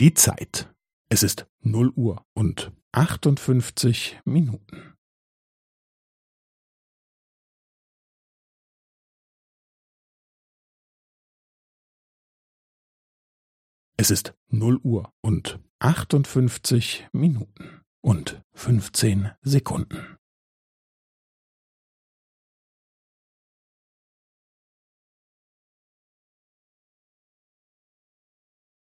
Die Zeit. Es ist 0 Uhr und 58 Minuten. Es ist 0 Uhr und 58 Minuten und 15 Sekunden.